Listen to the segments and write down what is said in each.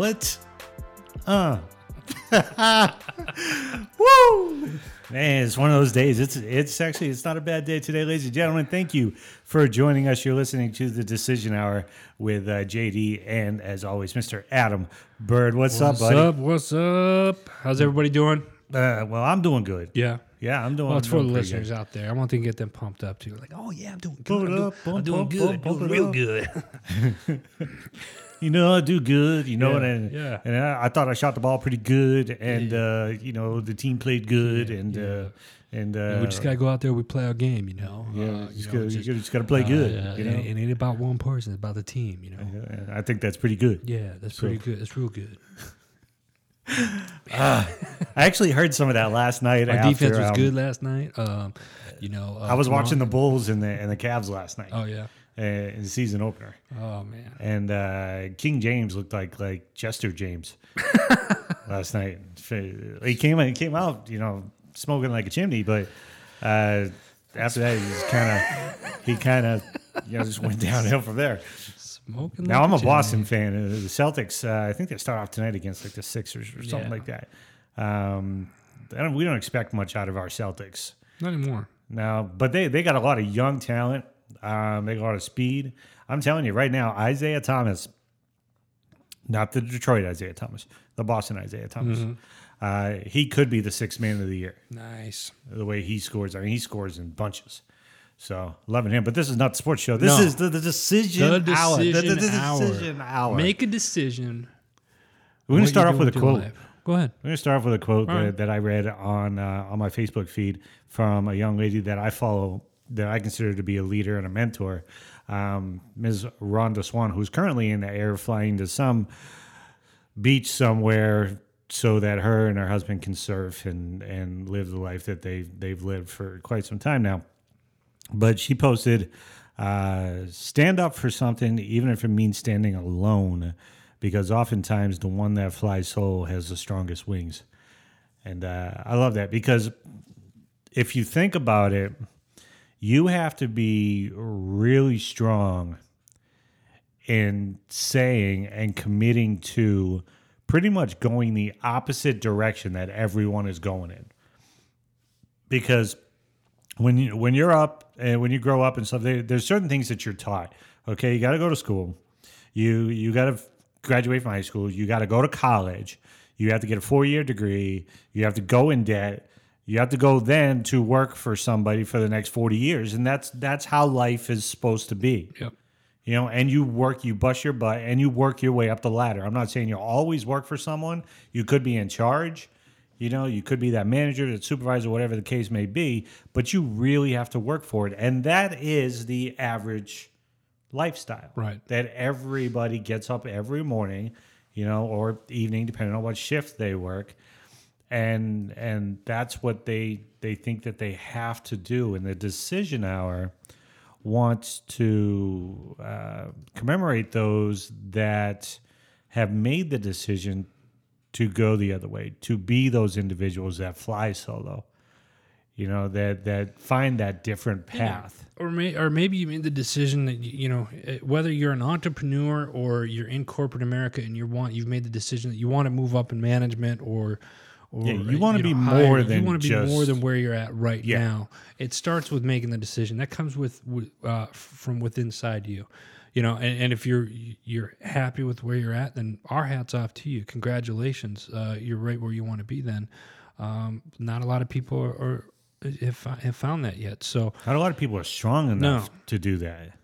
What? Uh. Woo! Man, it's one of those days. It's it's actually it's not a bad day today, ladies and gentlemen. Thank you for joining us. You're listening to the Decision Hour with uh, JD and, as always, Mr. Adam Bird. What's, What's up, buddy? up? What's up? How's everybody doing? Uh, well, I'm doing good. Yeah. Yeah, I'm doing. Well, it's I'm for the listeners out there. I want to get them pumped up too. Like, oh yeah, I'm doing Pump good. it I'm, up, doing, I'm pump, doing pump, good. pump, pump doing real good. You know, I do good. You know, Yeah, and yeah. and I, I thought I shot the ball pretty good, and uh, you know the team played good, and uh, and uh, we just gotta go out there. We play our game. You know. yeah, Uh, you just, know, gotta, just- you just gotta play uh, good. yeah, you know, it, it ain't about one person. It's about the team. You know. Yeah, I think that's pretty good. Yeah, that's pretty good. That's real good. I actually heard some of that last night. Our after, defense was um, good last night. Um, you know, uh, I was watching the Bulls and the and the Cavs last night Oh yeah. Uh, in the season opener, Oh man. and uh, King James looked like like Chester James last night. He came he came out, you know, smoking like a chimney, but uh, after that, he just kind of he kind of you know just went downhill from there. Smoking. Now like I'm a. Boston fan. Uh, The Celtics, uh, I think they start off tonight against like the Sixers or something Yeah. like that. Um, I don't, we don't expect much out of our Celtics Not anymore. now, but they they got a lot of young talent. Um, they got a lot of speed. I'm telling you right now, Isaiah Thomas, not the Detroit Isaiah Thomas, the Boston Isaiah Thomas. Mm-hmm. Uh, he could be the sixth man of the year. Nice. The way he scores, I mean, he scores in bunches. So loving him. But this is not the sports show. This No. is the, the decision The hour. The- the, the decision hour. Make a decision. We're gonna start off with a quote. life. Go ahead. We're going to start off with a quote that, right. that I read on uh, on my Facebook feed from a young lady that I follow that I consider to be a leader and a mentor, um, Ms. Rhonda Swan, who's currently in the air flying to some beach somewhere so that her and her husband can surf and, and live the life that they they've lived for quite some time now. But she posted, uh, "Stand up for something, even if it means standing alone." because oftentimes the one that flies solo has the strongest wings. And uh, I love that because if you think about it, you have to be really strong in saying and committing to pretty much going the opposite direction that everyone is going in. Because when you when you're up and when you grow up and stuff, there, there's certain things that you're taught. Okay, you got to go to school. You you got to graduate from high school. You got to go to college. You have to get a four year degree. You have to go in debt. You have to go then to work for somebody for the next forty years, and that's that's how life is supposed to be Yep. you know, and you work, you bust your butt, and you work your way up the ladder. I'm not saying you always work for someone. You could be in charge, you know, you could be that manager, that supervisor, whatever the case may be, but you really have to work for it. And that is the average lifestyle. Right. That everybody gets up every morning, you know, or evening, depending on what shift they work. And and that's what they they think that they have to do. And the decision hour wants to uh, commemorate those that have made the decision to go the other way, to be those individuals that fly solo, you know, that that find that different path. or may, or maybe you made the decision that you, you know eh, whether you're an entrepreneur or you're in corporate America and you want you've made the decision that you want to move up in management or or Yeah, you wanna know, be higher. more than you want to be more than where you're at right Yeah. now. It starts with making the decision that comes with, with uh, from within inside you. You know, and, and if you're you're happy with where you're at, then our hats off to you. Congratulations, uh, you're right where you want to be. Then, um, not a lot of people are, are have, have found that yet. So, Not a lot of people are strong enough No. to do that.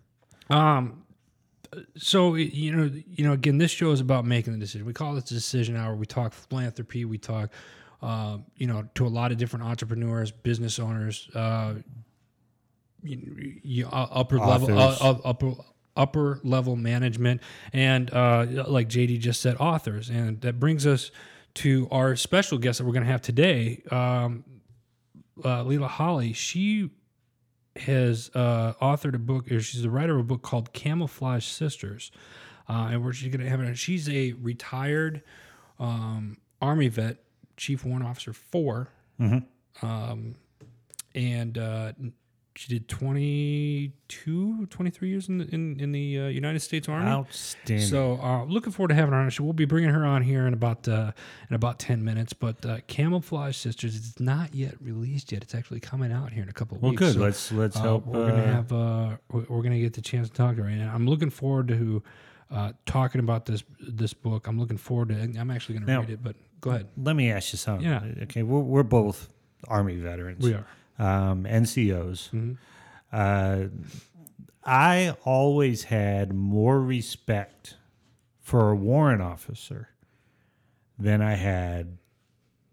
um, so you know, you know, again, this show is about making the decision. We call this decision hour. We talk philanthropy. We talk, um, you know, to a lot of different entrepreneurs, business owners, uh, you, you, uh, upper level, uh, Authors. uh, upper upper level management, and uh, like JD just said, authors. And that brings us to our special guest that we're going to have today, um, uh, Lila Holley. She has uh, authored a book, or she's the writer of a book called Camouflage Sisters, uh, and where she's going to have it. She's a retired um, Army vet, Chief Warrant Officer 4 um, and uh, she did 22, 23 years in the, in, in the uh, United States Army. Outstanding. So uh, looking forward to having her on. She- We'll be bringing her on here in about uh, in about ten minutes. But uh, Camouflage Sisters is not yet released yet. It's actually coming out here in a couple of well, weeks. good. So, let's let's uh, help. we're gonna uh, have uh, we're gonna get the chance to talk to her, and I'm looking forward to uh, talking about this this book. I'm looking forward to. I'm actually gonna Now- read it, but go ahead. let me ask you something. Yeah. Okay. We're we're both Army veterans. We are. um, NCOs. Mhm. Uh, I always had more respect for a warrant officer than I had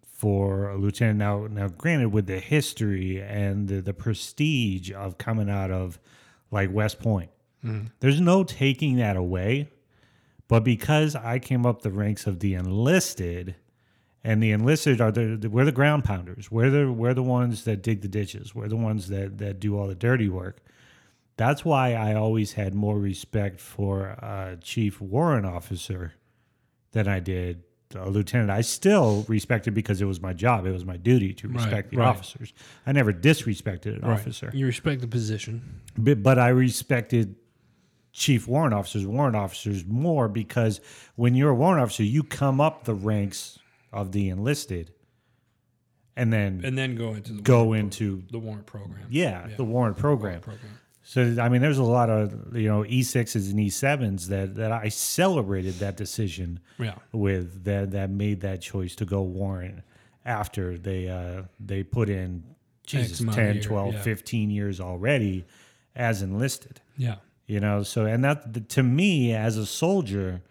for a lieutenant. Now, now, granted, with the history and the, the prestige of coming out of like West Point, there's no taking that away. But because I came up the ranks of the enlisted, and the enlisted are the, the we're the ground pounders. We're the we're the ones that dig the ditches. We're the ones that that do all the dirty work. That's why I always had more respect for a chief warrant officer than I did a lieutenant. I still respected because it was my job. It was my duty to Right, respect the right. officers. I never disrespected an Right. officer, You respect the position. but, but I respected chief warrant officers, warrant officers more because when you're a warrant officer, you come up the ranks of the enlisted, and then And then go into the go into the warrant program. yeah, the warrant program. program. So I mean, there's a lot of you know E sixes and E sevens that that I celebrated that decision Yeah. with that that made that choice to go warrant after they uh they put in Jesus 10, years, 12, yeah. 15 years already as enlisted. Yeah. You know, so and that to me as a soldier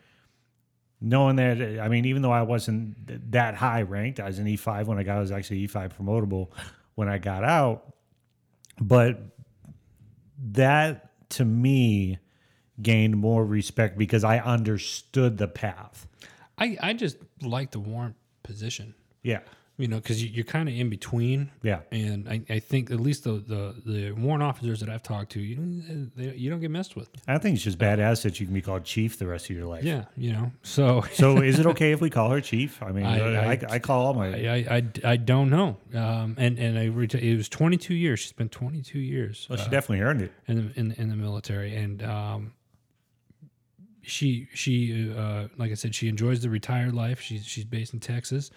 knowing that I mean even though I wasn't that high ranked, I was an E5 when I got I was actually E5 promotable when I got out, but that to me gained more respect because I understood the path. I, I just like the warrant position, Yeah. You know, because you, you're kind of in between. Yeah. And I, I think at least the, the, the warrant officers that I've talked to, you don't, they, you don't get messed with. I think it's just badass that you can be called chief the rest of your life. Yeah. You know, so So is it okay if we call her chief? I mean, I- I, I, I- call all my I, I, I don't know. Um, and, and I, it was 22 years. She's been 22 years well, she uh, definitely earned it. in the, in, in the military. And, um, she, she, uh, like I said, she enjoys the retired life. She's, she's based in Texas.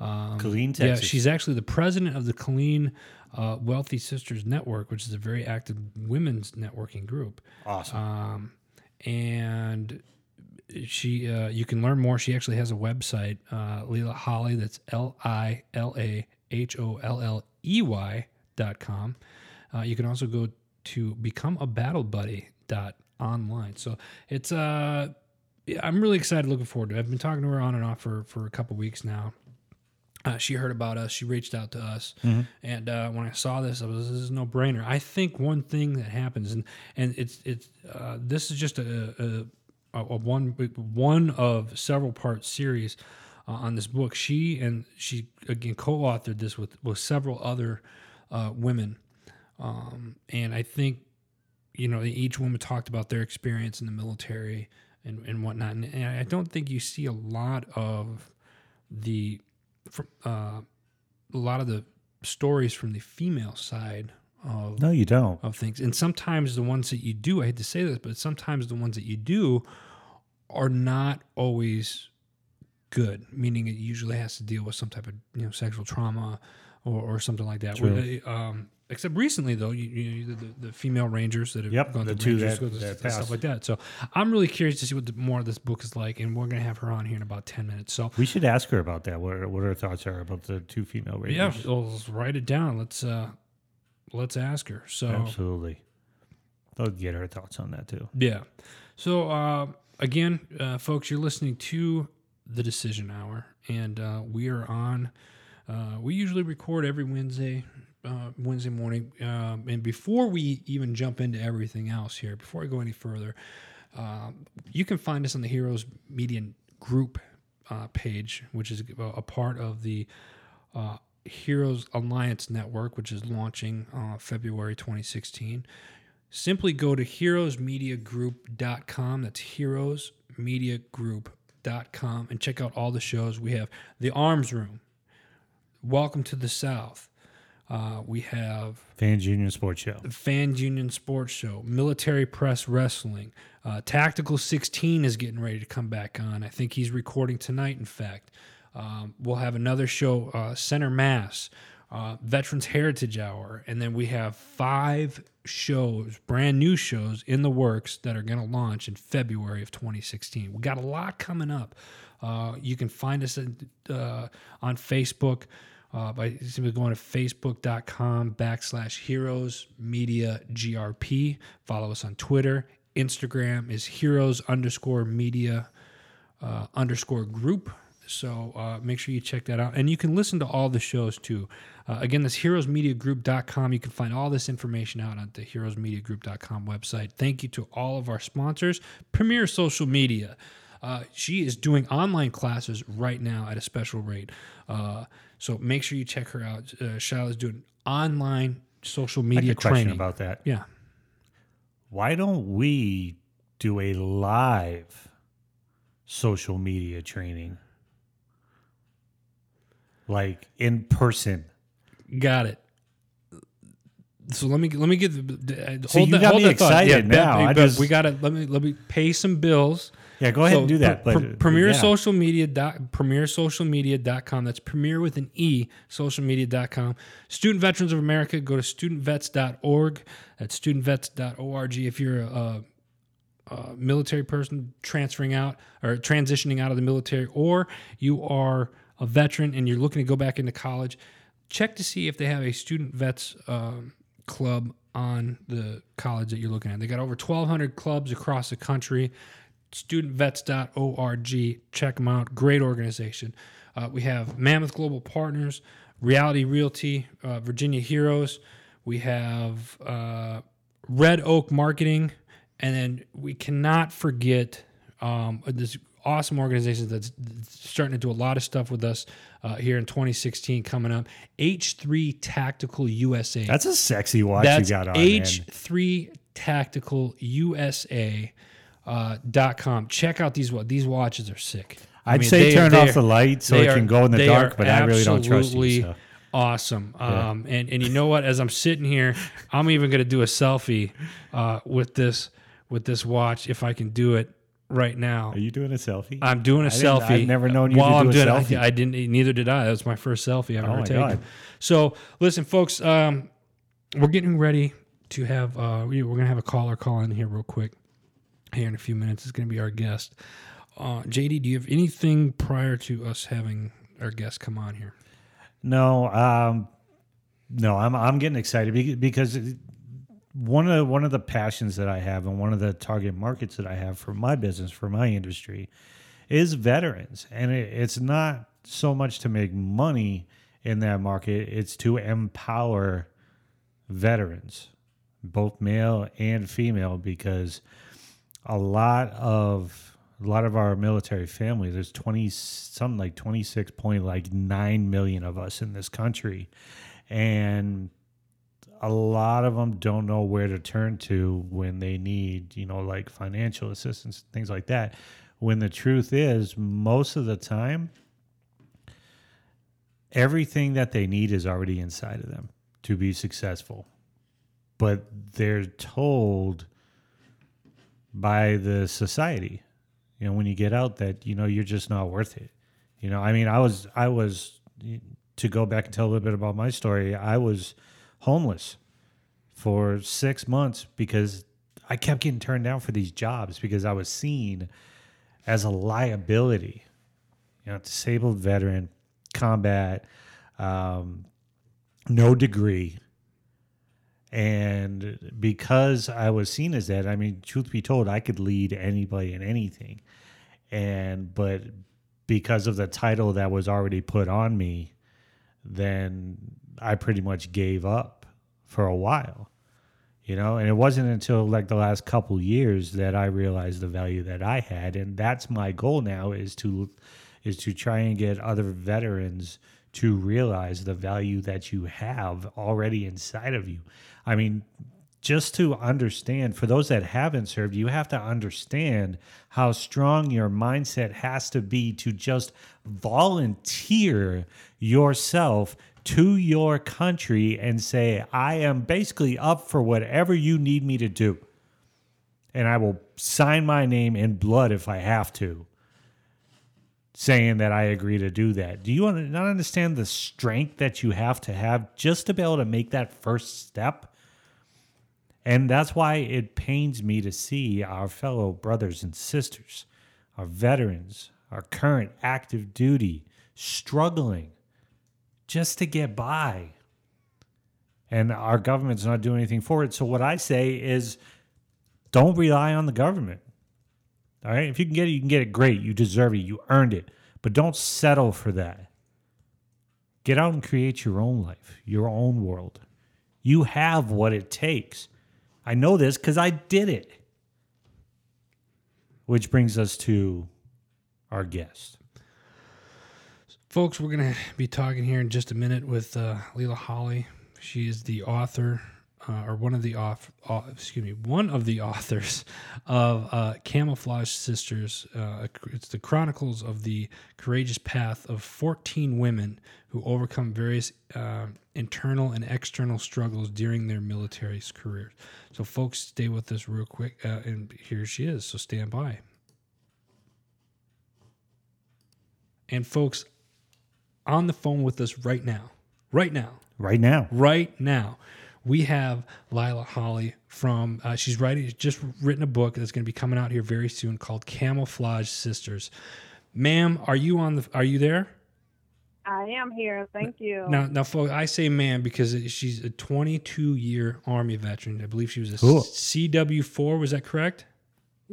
Um, Killeen, Yeah, she's actually the president of the Killeen uh, Wealthy Sisters Network, which is a very active women's networking group. awesome. Um, and she, uh, you can learn more. She actually has a website, uh, Lila Holley. That's L I L A H O L L E Y dot com. Uh, you can also go to become a battle buddy dot online. So it's uh, I'm really excited, looking forward to. it. I've been talking to her on and off for for a couple weeks now. Uh, she heard about us. She reached out to us, and uh, when I saw this, I was this is no brainer. I think one thing that happens, and and it's it's uh, this is just a, a, a one one of several part series uh, on this book. She and she again co-authored this with with several other uh, women, um, and I think you know each woman talked about their experience in the military and and whatnot. And, and I don't think you see a lot of the fr- uh, a lot of the stories from the female side of no, you don't. of things. And sometimes the ones that you do, I hate to say this, but sometimes the ones that you do are not always good. Meaning it usually has to deal with some type of you know sexual trauma or, or something like that. True. Where um, except recently though, you, you the, the female rangers that have Yep, gone the two Rangers that- that and stuff like that. So I'm really curious to see what the, more of this book is like, and we're gonna have her on here in about ten minutes. So We should ask her about that. What, what her thoughts are about the two female yeah, rangers. well, let's write it down. Let's uh, let's ask her. So Absolutely. They'll get her thoughts on that too. Yeah. So uh, again, uh, folks, you're listening to the Decision Hour, and uh, we are on. Uh, we usually record every Wednesday, uh, Wednesday morning. Um, and before we even jump into everything else here, before I go any further, um, you can find us on the Heroes Media Group uh, page, which is a, part of the uh, Heroes Alliance Network, which is launching uh, February 2016 simply go to heroesmediagroup.com. That's heroesmediagroup.com and check out all the shows. We have The Arms Room, Welcome to the South. Uh, we have Fans Union Sports Show. Fans Union Sports Show, Military Press Wrestling. Uh, Tactical 16 is getting ready to come back on. I think he's recording tonight, in fact. Um, we'll have another show, uh, Center Mass, uh, Veterans Heritage Hour, and then we have five shows, brand new shows in the works that are going to launch in February of 2016. We got a lot coming up. Uh, you can find us at, uh, on Facebook uh, by simply going to facebook.com backslash heroes media grp follow us on twitter. Instagram is heroes underscore media uh, underscore group. So uh, make sure you check that out. And you can listen to all the shows too. Uh, again that's heroesmediagroup.com you can find all this information out at the heroesmediagroup.com website. Thank you to all of our sponsors premier social media uh, she is doing online classes right now at a special rate. Uh, so make sure you check her out. Uh, is doing online social media training. about that. Yeah. Why don't we do a live social media training? Like in person. Got it. So let me let me get the, hold So you that, got hold me excited yeah, now. I just- we got to let me let me pay some bills. Yeah, go ahead So, and do that. Pre- But pre- premier yeah. social media dot premier social media.com. That's premier with an E social media.com. Student Veterans of America, go to studentvets.org. That's studentvets.org. If you're a, a military person transferring out or transitioning out of the military, or you are a veteran and you're looking to go back into college, check to see if they have a student vets um, club on the college that you're looking at. They got over 1,200 clubs across the country. Studentvets.org. Check them out. Great organization. Uh, we have Mammoth Global Partners, Reality Realty, uh, Virginia Heroes. We have uh, Red Oak Marketing, and then we cannot forget um, this awesome organization that's starting to do a lot of stuff with us uh, here in 2016 coming up. H3 Tactical USA. That's a sexy watch That's you got on. man. H3 Tactical USA. Uh, dot com. Check out these these watches are sick. I I'd mean, say they- turn they off are- the light so it are- can go in the dark, but I really don't trust you. absolutely So. Awesome. Um, and and you know what? As I'm sitting here, I'm even going to do a selfie uh, with this with this watch if I can do it right now. Are you doing a selfie? I'm doing a I selfie. I've never known you to While do I'm a doing selfie. I, I didn't. Neither did I. That was my first selfie I've Oh ever my taken. God. So listen, folks. Um, we're getting ready to have. Uh, we, we're gonna have a caller call in here real quick. Here in a few minutes, is gonna be our guest. Uh, JD, do you have anything prior to us having our guest come on here? No, um, no, I'm I'm getting excited because one of one of the passions that I have and one of the target markets that I have for my business for my industry is veterans, and it, it's not so much to make money in that market; it's to empower veterans, both male and female, because a lot of a lot of our military family there's 20 something like 26 point like 9 million of us in this country. And a lot of them don't know where to turn to when they need you know like financial assistance things like that. When the truth is most of the time everything that they need is already inside of them to be successful. But they're told by the society. You know when you get out that you know you're just not worth it. You know i mean i was i was to go back and tell a little bit about my story i was homeless for six months because i kept getting turned down for these jobs because i was seen as a liability you know disabled veteran combat um, no degree and because I was seen as that, I mean, truth be told, I could lead anybody in anything. And but because of the title that was already put on me, then I pretty much gave up for a while. You know, and it wasn't until like the last couple years that I realized the value that I had, and that's my goal now is to is to try and get other veterans to realize the value that you have already inside of you. I mean, just to understand, for those that haven't served, you have to understand how strong your mindset has to be to just volunteer yourself to your country and say, I am basically up for whatever you need me to do. And I will sign my name in blood if I have to, saying that I agree to do that. Do you not understand the strength that you have to have just to be able to make that first step? And that's why it pains me to see our fellow brothers and sisters, our veterans, our current active duty struggling just to get by. And our government's not doing anything for it. So, what I say is don't rely on the government. All right. If you can get it, you can get it great. You deserve it. You earned it. But don't settle for that. Get out and create your own life, your own world. You have what it takes. I know this because I did it. Which brings us to our guest. Folks, we're going to be talking here in just a minute with uh, Lila Holley. She is the author, uh, or one of the author, uh, excuse me, one of the authors of uh, Camouflage Sisters. Uh, it's the chronicles of the courageous path of 14 women who overcome various uh, internal and external struggles during their military careers. So, folks, stay with us real quick. Uh, and here she is. So, stand by. And, folks, on the phone with us right now, right now, right now, right now, we have Lila Holley from. Uh, she's writing, just written a book that's going to be coming out here very soon called Camouflage Sisters. Ma'am, are you on the? Are you there? I am here. Thank you. Now, now, folks, I say man because she's a 22 year Army veteran. I believe she was a Cool. CW4. Was that correct?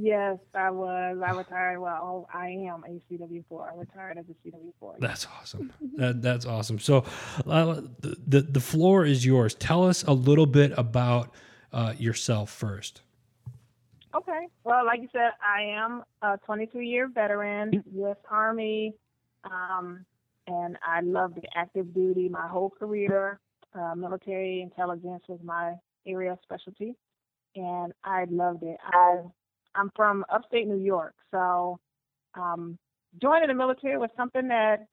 Yes, I was. I retired. Well, I am a CW4. I retired as a CW4. That's awesome. that, that's awesome. So, uh, the, the the floor is yours. Tell us a little bit about uh, yourself first. Okay. Well, like you said, I am a 22 year veteran, U.S. Army, um, and I love the active duty my whole career. Uh, military intelligence was my area of specialty, and I loved it. I I'm from upstate New York, so um, joining the military was something that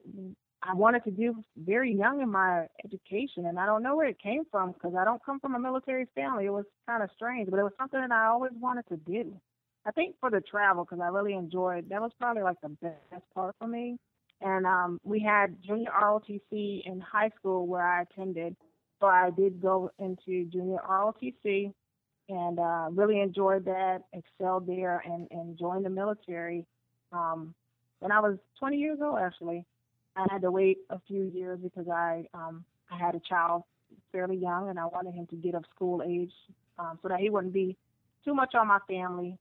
I wanted to do very young in my education, and I don't know where it came from because I don't come from a military family. It was kind of strange, but it was something that I always wanted to do. I think for the travel because I really enjoyed. That was probably like the best part for me. And um, we had junior ROTC in high school where I attended, so I did go into junior ROTC and uh, really enjoyed that, excelled there, and, and joined the military. Um, when I was 20 years old, actually, I had to wait a few years because I um, I had a child fairly young, and I wanted him to get of school age um, so that he wouldn't be too much on my family.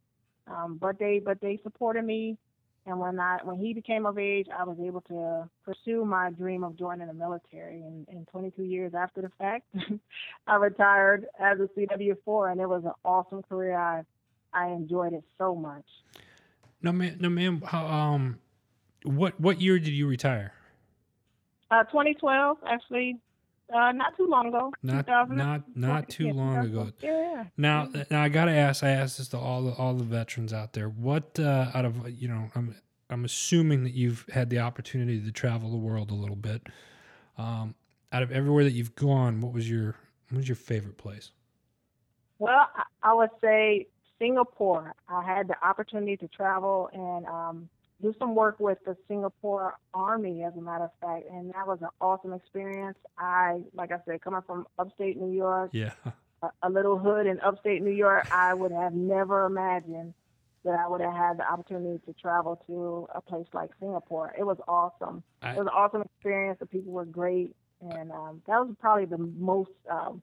Um, but they but they supported me and when I when he became of age, I was able to pursue my dream of joining the military. And, and 22 years after the fact, I retired as a CW4, and it was an awesome career. I I enjoyed it so much. No, man, no, ma'am. How, um, what what year did you retire? Uh, 2012, actually. Uh, not too long ago. Not not not too yeah, long ago. Yeah. Now, now I gotta ask. I asked this to all the all the veterans out there. What uh, out of you know, I'm I'm assuming that you've had the opportunity to travel the world a little bit. Um, out of everywhere that you've gone, what was your what was your favorite place? Well, I, I would say Singapore. I had the opportunity to travel and um, do some work with the Singapore Army, as a matter of fact, and that was an awesome experience. I, like I said, coming from upstate New York, yeah, a, a little hood in upstate New York, I would have never imagined that I would have had the opportunity to travel to a place like Singapore. It was awesome. I, it was an awesome experience. The people were great, and um, that was probably the most um,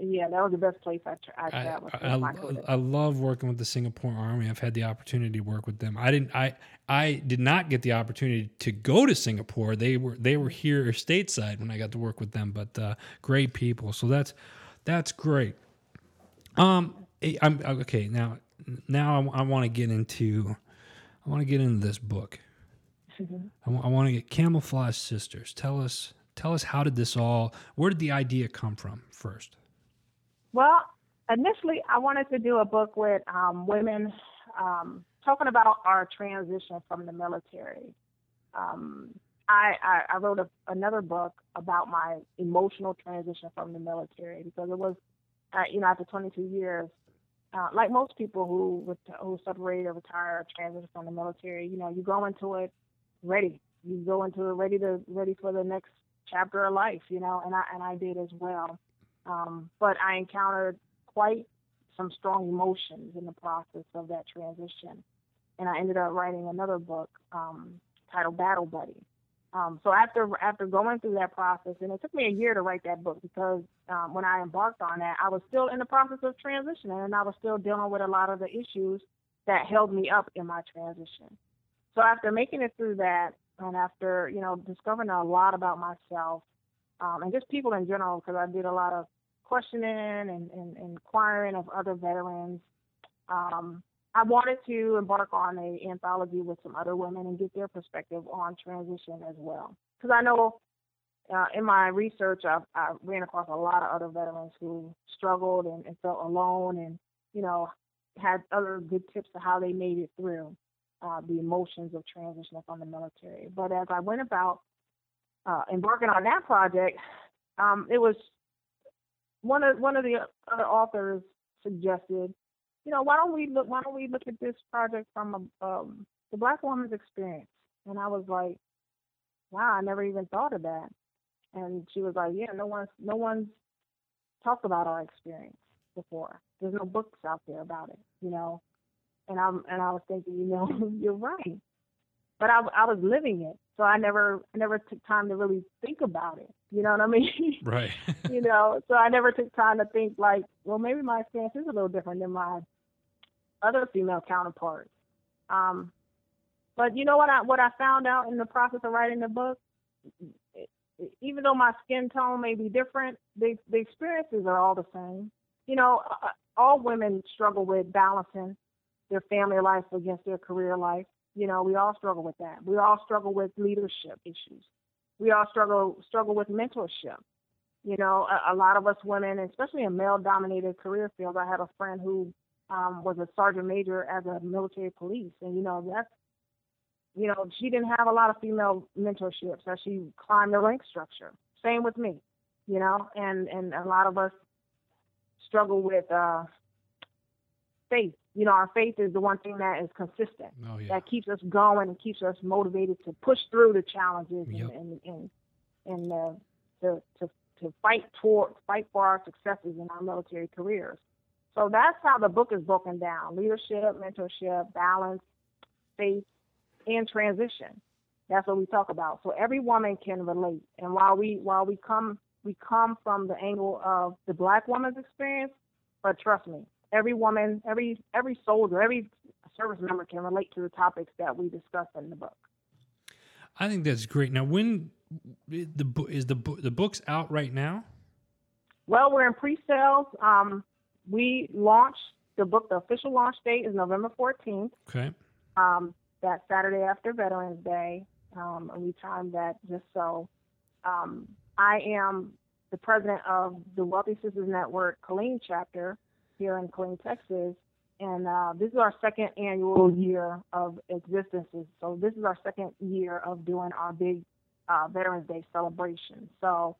yeah, that was the best place I, tra- I traveled. I, I, I, love working with the Singapore Army. I've had the opportunity to work with them. I didn't. I I did not get the opportunity to go to Singapore. They were they were here stateside when I got to work with them. But uh, great people. So that's that's great. Um, I'm okay now. Now I, I want to get into. I want to get into this book. Mm-hmm. I, I want to get Camouflage Sisters. Tell us. Tell us how did this all? Where did the idea come from first? Well, initially, I wanted to do a book with um, women um, talking about our transition from the military. Um, I, I, I, wrote a, another book about my emotional transition from the military because it was, uh, you know, after 22 years, uh, like most people who who separate or retire or transition from the military, you know, you go into it ready. You go into it ready to ready for the next chapter of life, you know, and I and I did as well. Um, but I encountered quite some strong emotions in the process of that transition, and I ended up writing another book um, titled Battle Buddy. Um, so after after going through that process, and it took me a year to write that book because um, when I embarked on that, I was still in the process of transitioning, and I was still dealing with a lot of the issues that held me up in my transition. So after making it through that, and after you know discovering a lot about myself um, and just people in general, because I did a lot of questioning and, and, inquiring of other veterans. Um, I wanted to embark on a anthology with some other women and get their perspective on transition as well. Because I know uh, in my research, I've, I ran across a lot of other veterans who struggled and, and felt alone and, you know, had other good tips to how they made it through uh, the emotions of transitioning from the military. But as I went about uh, embarking on that project, um, it was one of one of the other authors suggested, you know, why don't we look why don't we look at this project from a, um, the black woman's experience? And I was like, wow, I never even thought of that. And she was like, yeah, no one's no one's talked about our experience before. There's no books out there about it, you know. And I'm and I was thinking, you know, you're right. But I I was living it, so I never I never took time to really think about it. You know what I mean? Right. you know, so I never took time to think like, well, maybe my experience is a little different than my other female counterparts. Um, but you know what I what I found out in the process of writing the book, even though my skin tone may be different, the the experiences are all the same. You know, uh, all women struggle with balancing their family life against their career life. You know, we all struggle with that. We all struggle with leadership issues. We all struggle struggle with mentorship. You know, a, a lot of us women, especially in male-dominated career fields. I had a friend who um, was a sergeant major as a military police, and you know that's you know she didn't have a lot of female mentorships as she climbed the rank structure. Same with me, you know, and and a lot of us struggle with uh, faith you know, our faith is the one thing that is consistent, oh, yeah. that keeps us going and keeps us motivated to push through the challenges yep. and and and, uh, to to to fight toward fight for our successes in our military careers. So that's how the book is broken down: leadership, mentorship, balance, faith, and transition. That's what we talk about. So every woman can relate. And while we while we come we come from the angle of the black woman's experience, but trust me, every woman, every every soldier, every service member can relate to the topics that we discuss in the book. I think that's great. Now, when the book is the the book's out right now? Well, we're in pre-sales. Um, we launched the book. The official launch date is November 14th. Okay. Um, that Saturday after Veterans Day. Um, and we timed that just so. Um, I am the president of the Wealthy Sisters Network Killeen chapter, here in Killeen, Texas. And uh, this is our second annual year of existences. So this is our second year of doing our big uh, Veterans Day celebration. So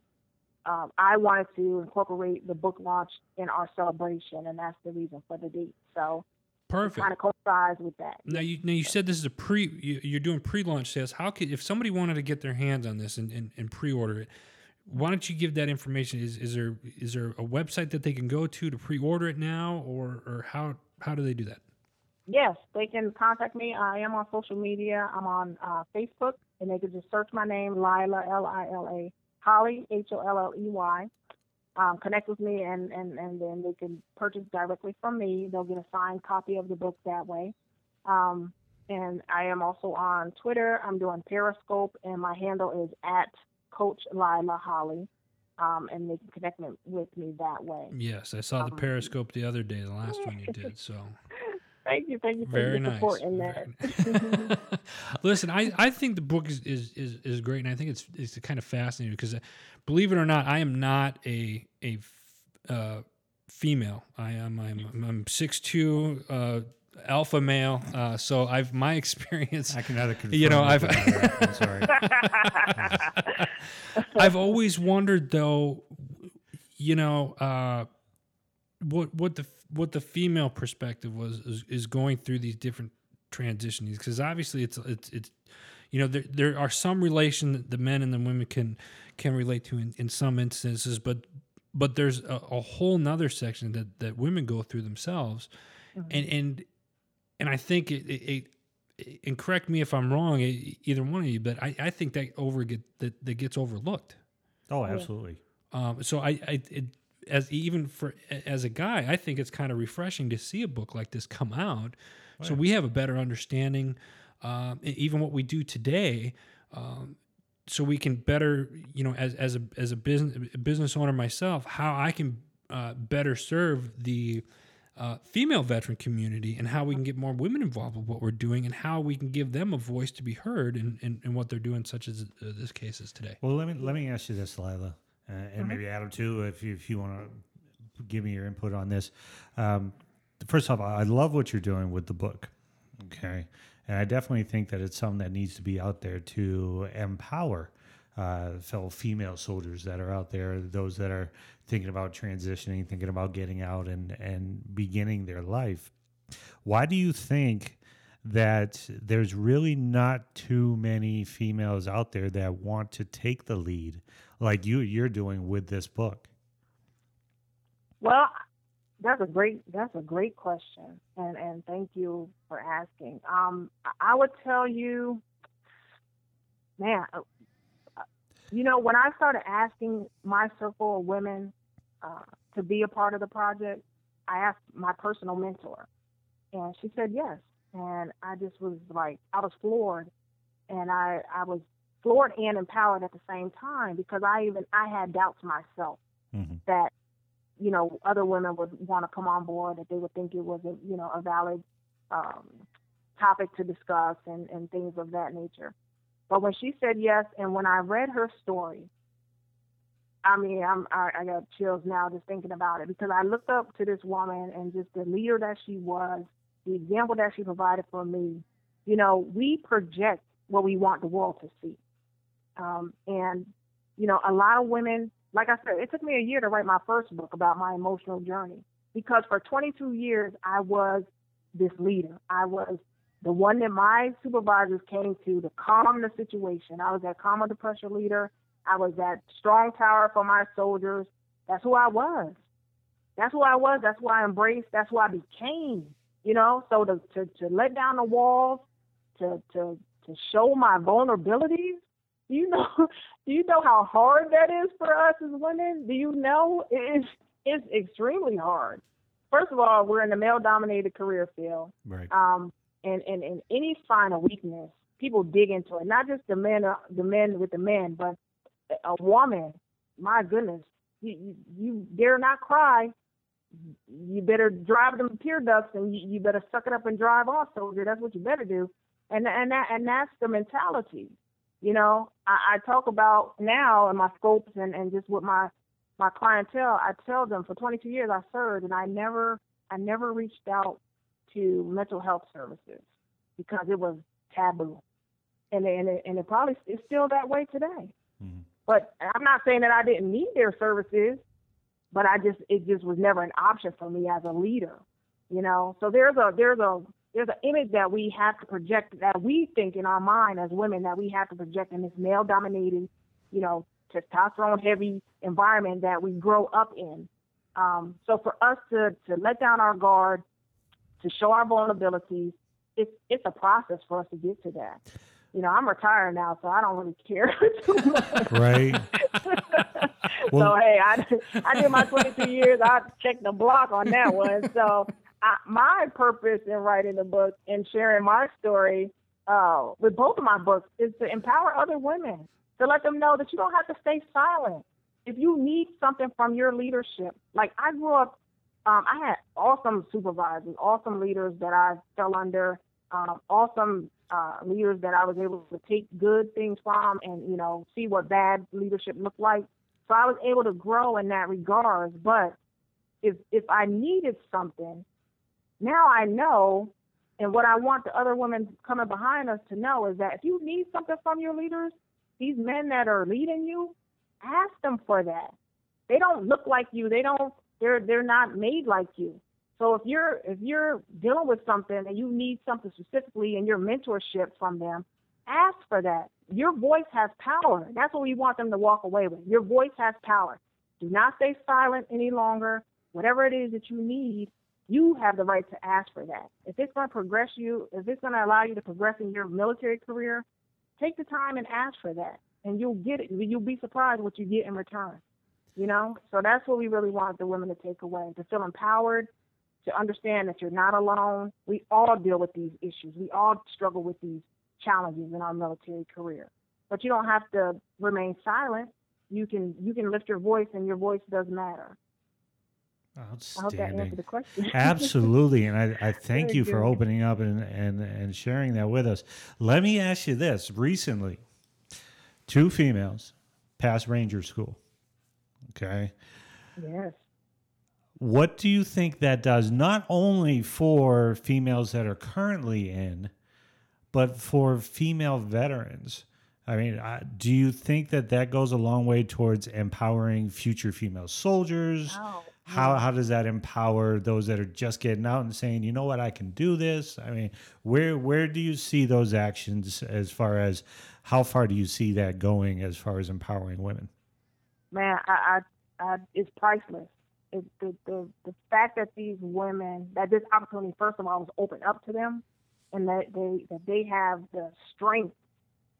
um, I wanted to incorporate the book launch in our celebration, and that's the reason for the date. So perfect, kind of coincides with that. Now you now you said this is a pre. You, are doing pre-launch sales. How could if somebody wanted to get their hands on this and, and, and pre-order it? Why don't you give that information? Is is there is there a website that they can go to to pre-order it now, or or how how do they do that? Yes, they can contact me. I am on social media. I'm on uh, Facebook, and they can just search my name, Lila L I L A Holley H O L L E Y. Um, connect with me, and, and and then they can purchase directly from me. They'll get a signed copy of the book that way. Um, and I am also on Twitter. I'm doing Periscope, and my handle is at Coach Lila Holley, um, and they can connect with me that way. Yes, I saw the um, Periscope the other day, the last one you did. So. Thank you, thank you for Very your nice. support in that. Listen, I, I think the book is, is, is, is great, and I think it's it's kind of fascinating because, believe it or not, I am not a a uh, female. I am I'm I'm six two. Uh, alpha male. Uh, so I've my experience. I can either confirm. You know, I've- I'm sorry. I've always wondered though, you know, uh, what what the what the female perspective was is, is going through these different transitions because obviously it's it's it's you know there there are some relation that the men and the women can can relate to in, in some instances, but but there's a, a whole nother section that that women go through themselves, and and and I think it, it, it and correct me if I'm wrong, either one of you, but I, I think that over get that, that gets overlooked. Oh, absolutely. Um, so I, I it, as even for as a guy, I think it's kind of refreshing to see a book like this come out, so we have a better understanding, um, even what we do today, um, so we can better, you know, as as a as a business business owner myself, how I can uh, better serve the uh, female veteran community and how we can get more women involved with what we're doing and how we can give them a voice to be heard in, in, in what they're doing, such as uh, this case is today. Well, let me let me ask you this, Lila, uh, and maybe Adam too, if you, if you want to give me your input on this. Um, first off, I love what you're doing with the book. Okay, and I definitely think that it's something that needs to be out there to empower uh, fellow female soldiers that are out there, those that are thinking about transitioning, thinking about getting out and and beginning their life. Why do you think that there's really not too many females out there that want to take the lead like you you're doing with this book? Well, that's a great that's a great question, and and thank you for asking. Um, I- would tell you, man, you know, when I started asking my circle of women uh, to be a part of the project, I asked my personal mentor, and she said yes, and I just was like, I was floored, and I I was floored and empowered at the same time because I even I had doubts myself Mm-hmm. that you know other women would want to come on board that they would think it was a you know a valid um, topic to discuss and and things of that nature but when she said yes and when i read her story i mean i'm i, I got chills now just thinking about it because i looked up to this woman and just the leader that she was the example that she provided for me you know we project what we want the world to see um, and you know a lot of women like I said, it took me a year to write my first book about my emotional journey because for 22 years I was this leader. I was the one that my supervisors came to to calm the situation. I was that calm under pressure leader. I was that strong tower for my soldiers. That's who I was. That's who I was. That's who I embraced. That's who I became. You know, so to to, to let down the walls, to to to show my vulnerabilities. Do you know? Do you know how hard that is for us as women? Do you know it's it's extremely hard. First of all, we're in a male-dominated career field, Right. um, and, and and any sign of weakness, people dig into it. Not just the men, uh, the men with the men, but a woman. My goodness, you you, you dare not cry. You better drive them tear ducts, and you, you better suck it up and drive off, soldier. That's what you better do. And and that and that's the mentality. You know, I, I talk about now in my scopes and, and just with my my clientele, I tell them for 22 years I served and I never I never reached out to mental health services because it was taboo, and and it, and it probably is still that way today. Mhm. But I'm not saying that I didn't need their services, but I just it just was never an option for me as a leader. You know, so there's a there's a there's an image that we have to project that we think in our mind as women that we have to project in this male dominated, you know, testosterone heavy environment that we grow up in. Um, so for us to, to let down our guard, to show our vulnerabilities, it's it's a process for us to get to that. You know, I'm retired now, so I don't really care too much. Right. so hey, I I did my 22 years. I checked the block on that one. So I, my purpose in writing the book and sharing my story uh, with both of my books is to empower other women to let them know that you don't have to stay silent. If you need something from your leadership, like I grew up, um, I had awesome supervisors, awesome leaders that I fell under, um, awesome uh, leaders that I was able to take good things from and you know see what bad leadership looked like. So I was able to grow in that regard. But if if I needed something, now I know and what I want the other women coming behind us to know is that if you need something from your leaders, these men that are leading you, ask them for that. They don't look like you. They don't. They're they're not made like you. So if you're if you're dealing with something and you need something specifically in your mentorship from them, ask for that. Your voice has power. That's what we want them to walk away with. Your voice has power. Do not stay silent any longer. Whatever it is that you need, you have the right to ask for that. If it's going to progress you, if it's going to allow you to progress in your military career, take the time and ask for that, and you'll get it. You'll be surprised what you get in return. You know, so that's what we really want the women to take away: to feel empowered, to understand that you're not alone. We all deal with these issues. We all struggle with these challenges in our military career, but you don't have to remain silent. You can you can lift your voice, and your voice does matter. Outstanding. Absolutely. And I, I thank you for opening up and, and, and sharing that with us. Let me ask you this recently, two females passed Ranger School. Okay. Yes. What do you think that does, not only for females that are currently in, but for female veterans? I mean, do you think that that goes a long way towards empowering future female soldiers? Oh, how how does that empower those that are just getting out and saying, you know what, I can do this? I mean, where where do you see those actions as far as how far do you see that going as far as empowering women? Man, I, I, I it's priceless. It, the, the the fact that these women that this opportunity first of all was opened up to them, and that they that they have the strength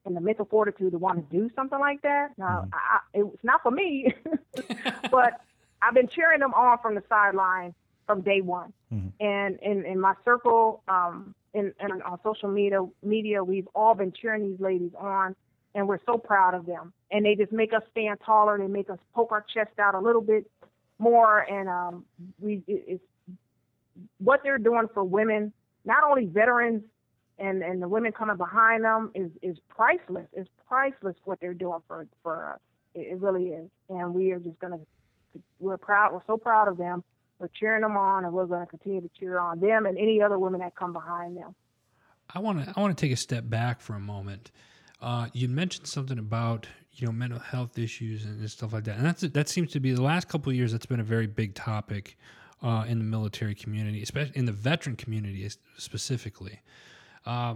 and the mental fortitude to want to do something like that. Now, mm-hmm. I, it's not for me, but I've been cheering them on from the sideline from day one. Mm-hmm. And in, in my circle, um, in, in on social media, media, we've all been cheering these ladies on, and we're so proud of them. And they just make us stand taller. They make us poke our chest out a little bit more. And um, we, it's what they're doing for women, not only veterans and and the women coming behind them is is priceless. It's priceless what they're doing for for us. It, it really is. And we are just gonna we're proud. We're so proud of them. We're cheering them on, and we're going to continue to cheer on them and any other women that come behind them. I want to I want to take a step back for a moment. Uh, you mentioned something about you know mental health issues and stuff like that, and that's that seems to be the last couple of years. That's been a very big topic uh, in the military community, especially in the veteran community specifically. Uh,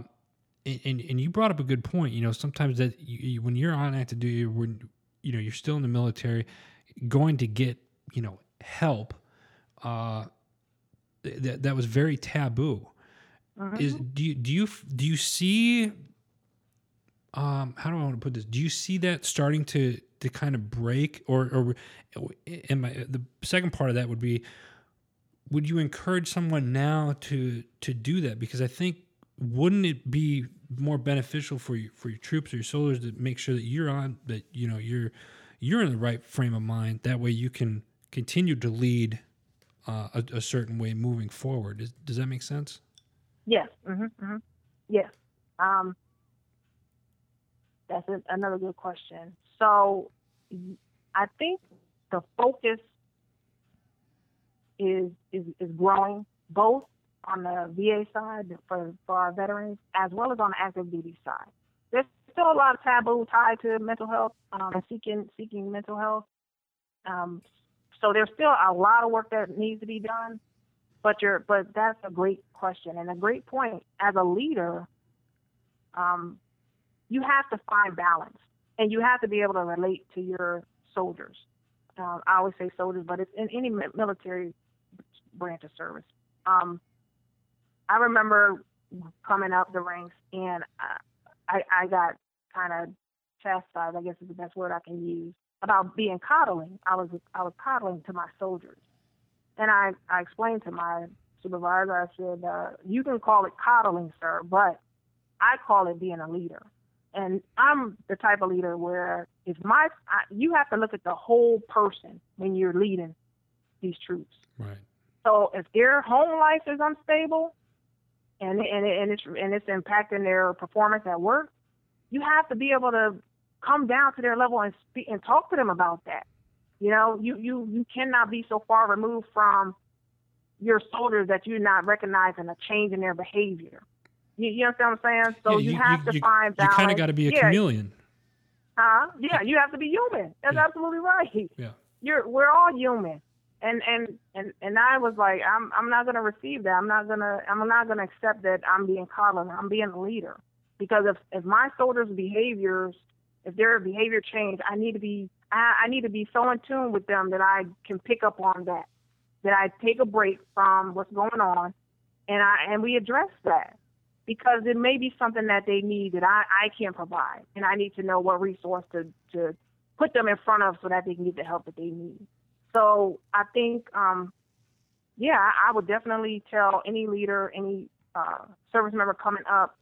and, and you brought up a good point. You know, sometimes that you, when you're on active duty, when you know you're still in the military, going to get you know help uh, that that was very taboo. Uh-huh. Is do you do you do you see um, how do I want to put this? Do you see that starting to to kind of break, or or am I, the second part of that would be, would you encourage someone now to to do that? Because I think wouldn't it be more beneficial for you for your troops or your soldiers to make sure that you're on that you know you're you're in the right frame of mind. That way you can continue to lead uh, a, a, certain way moving forward. Does, does that make sense? Yes. Mm-hmm, mm-hmm. Yes. Um, that's a, another good question. So I think the focus is, is, is growing both on the VA side for, for our veterans as well as on the active duty side There's still a lot of taboo tied to mental health um, and seeking seeking mental health. Um, so there's still a lot of work that needs to be done. But you're but that's a great question and a great point. As a leader, um, you have to find balance and you have to be able to relate to your soldiers. Um, I always say soldiers, but it's in any military branch of service. Um, I remember coming up the ranks and I, I got kind of chastised, I guess is the best word I can use, about being coddling. I was I was coddling to my soldiers, and I I explained to my supervisor. I said, uh, "You can call it coddling, sir, but I call it being a leader." And I'm the type of leader where if my I, you have to look at the whole person when you're leading these troops. Right. So if their home life is unstable, and and and it's and it's impacting their performance at work, you have to be able to come down to their level and speak and talk to them about that. You know, you you you cannot be so far removed from your soldiers that you're not recognizing a change in their behavior. You, you understand what I'm saying? So Yeah, you, have to find balance. You kind of got to be a yeah, chameleon. Huh? Yeah, you have to be human. That's Yeah. absolutely right. Yeah. You're we're all human. And and and and I was like, I'm I'm not gonna receive that. I'm not gonna I'm not gonna accept that I'm being coddled. I'm being a leader. Because if if my soldiers' behaviors, if their behavior change, I need to be I, I need to be so in tune with them that I can pick up on that. That I take a break from what's going on and I and we address that because it may be something that they need that I, I can't provide. And I need to know what resource to, to put them in front of so that they can get the help that they need. So I think, um, yeah, I, would definitely tell any leader, any uh, service member coming up,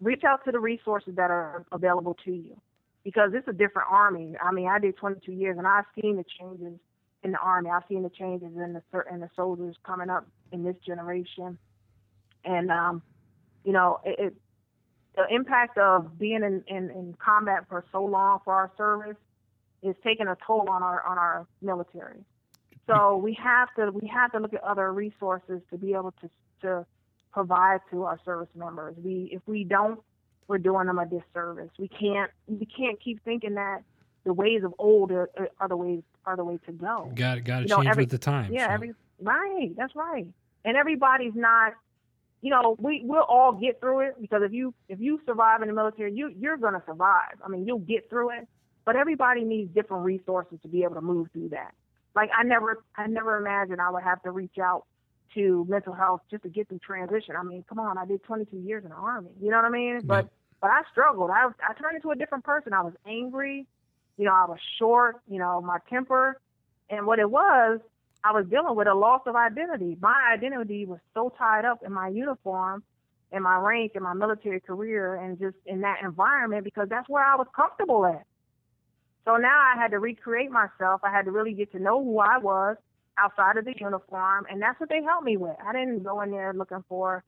reach out to the resources that are available to you because it's a different army. I mean, I did 22 years and I've seen the changes in the army. I've seen the changes in the in the soldiers coming up in this generation, and um, you know, it, it the impact of being in, in, in combat for so long for our service is taking a toll on our on our military. So we have to we have to look at other resources to be able to to provide to our service members. We if we don't, we're doing them a disservice. We can't we can't keep thinking that the ways of old are, are the ways are the way to go. Got got to You know, change every- with the times. Yeah, so. every right. That's right. And everybody's not. You know, we we'll all get through it because if you if you survive in the military, you you're gonna survive. I mean, you'll get through it. But everybody needs different resources to be able to move through that. Like I never I never imagined I would have to reach out to mental health just to get through transition. I mean, come on, I did 22 years in the army. You know what I mean? But but I struggled. I I turned into a different person. I was angry. You know, I was short. You know, my temper, and what it was, I was dealing with a loss of identity. My identity was so tied up in my uniform, in my rank, in my military career, and just in that environment because that's where I was comfortable at. So now I had to recreate myself. I had to really get to know who I was outside of the uniform, and that's what they helped me with. I didn't go in there looking for,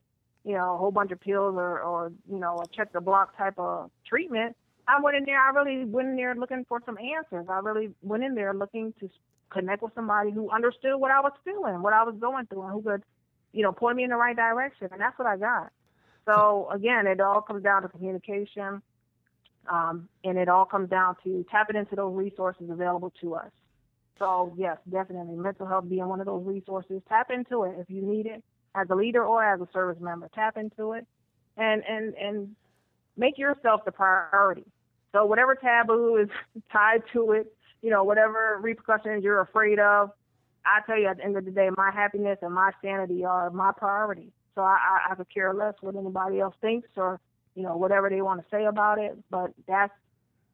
you know, a whole bunch of pills or, or you know, a check the block type of treatment. I went in there. I really went in there looking for some answers. I really went in there looking to connect with somebody who understood what I was feeling, what I was going through, and who could, you know, point me in the right direction. And that's what I got. So again, it all comes down to communication, um, and it all comes down to tapping into those resources available to us. So yes, definitely mental health being one of those resources. Tap into it if you need it as a leader or as a service member. Tap into it, and and and make yourself the priority. So whatever taboo is tied to it, you know, whatever repercussions you're afraid of, I tell you at the end of the day, my happiness and my sanity are my priority. So I, I, I could care less what anybody else thinks or, you know, whatever they want to say about it. But that's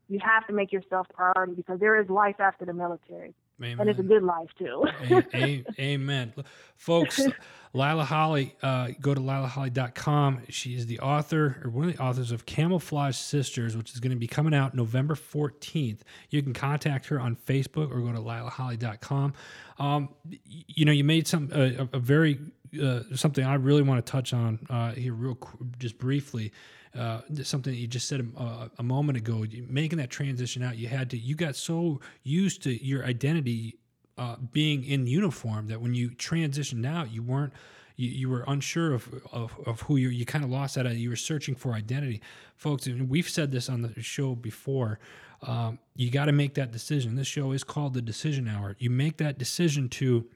you have to make yourself priority because there is life after the military. And it's a good life too. A- a- amen. Folks, Lila Holley, uh, go to lilaholley.com. She is the author or one of the authors of Camouflaged Sisters, which is going to be coming out November 14th. You can contact her on Facebook or go to lilaholley.com. Um, you know, you made some uh, a, a very uh, something I really want to touch on uh, here, real qu- just briefly. Uh, something that you just said a, a moment ago, making that transition out, you had to, you got so used to your identity uh, being in uniform that when you transitioned out, you weren't, you, you were unsure of, of, of who you you kind of lost that. You were searching for identity, folks. And we've said this on the show before. Um, you got to make that decision. This show is called the Decision Hour. You make that decision to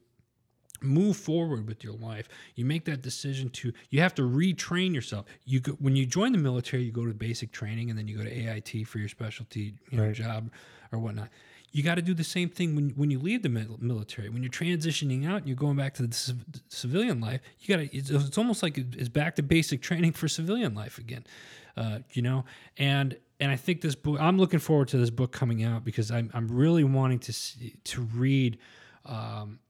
move forward with your life. You make that decision to you have to retrain yourself. You go, when you join the military you go to basic training and then you go to ait for your specialty you know, Right. job or whatnot. You got to do the same thing when, when you leave the military. When you're transitioning out and you're going back to the civ- civilian life you got to it's, it's almost like it's back to basic training for civilian life again uh, you know? And and i think this book i'm looking forward to this book coming out because i'm, I'm really wanting to see, to read um,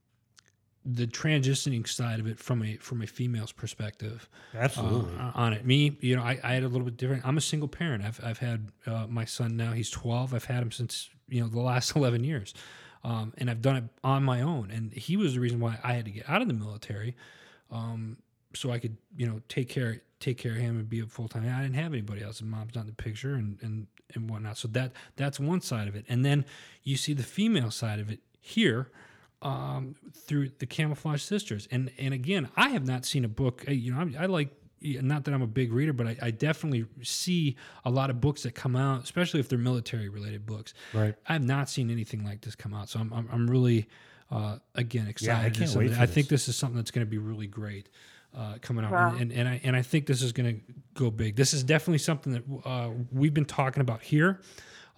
the transitioning side of it from a from a female's perspective Absolutely. uh, on it. Me, you know, I, I had a little bit different. I'm a single parent. I've I've had uh, my son now. He's 12. I've had him since you know the last 11 years, um, and I've done it on my own. And he was the reason why I had to get out of the military, um, so I could you know take care take care of him and be a full time. I didn't have anybody else. And mom's not in the picture, and and and whatnot. So that that's one side of it, and then you see the female side of it here um, through the Camouflaged Sisters. And and again, I have not seen a book. uh, You know, I, I like not that I'm a big reader, but I, I definitely see a lot of books that come out, especially if they're military related books. Right. I have not seen anything like this come out, so I'm I'm, I'm really uh, again excited. Yeah, I can't wait it. for I think this. this is something that's going to be really great. Uh, coming out, Wow. and, and I and I think this is going to go big. This is definitely something that uh, we've been talking about here.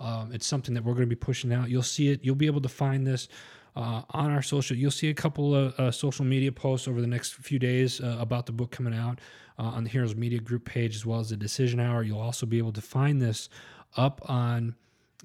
Um, it's something that we're going to be pushing out. You'll see it. You'll be able to find this uh, on our social. You'll see a couple of uh, social media posts over the next few days uh, about the book coming out uh, on the Heroes Media Group page as well as the Decision Hour. You'll also be able to find this up on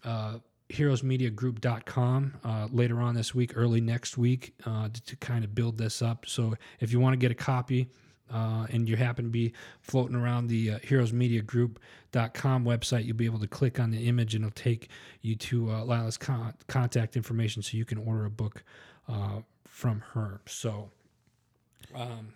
uh, heroesmediagroup.com uh, later on this week, early next week, uh, to, to kind of build this up. So if you want to get a copy, uh, and you happen to be floating around the uh, heroesmediagroup.com website, you'll be able to click on the image and it'll take you to uh, Lila's con- contact information so you can order a book uh, from her. So, um,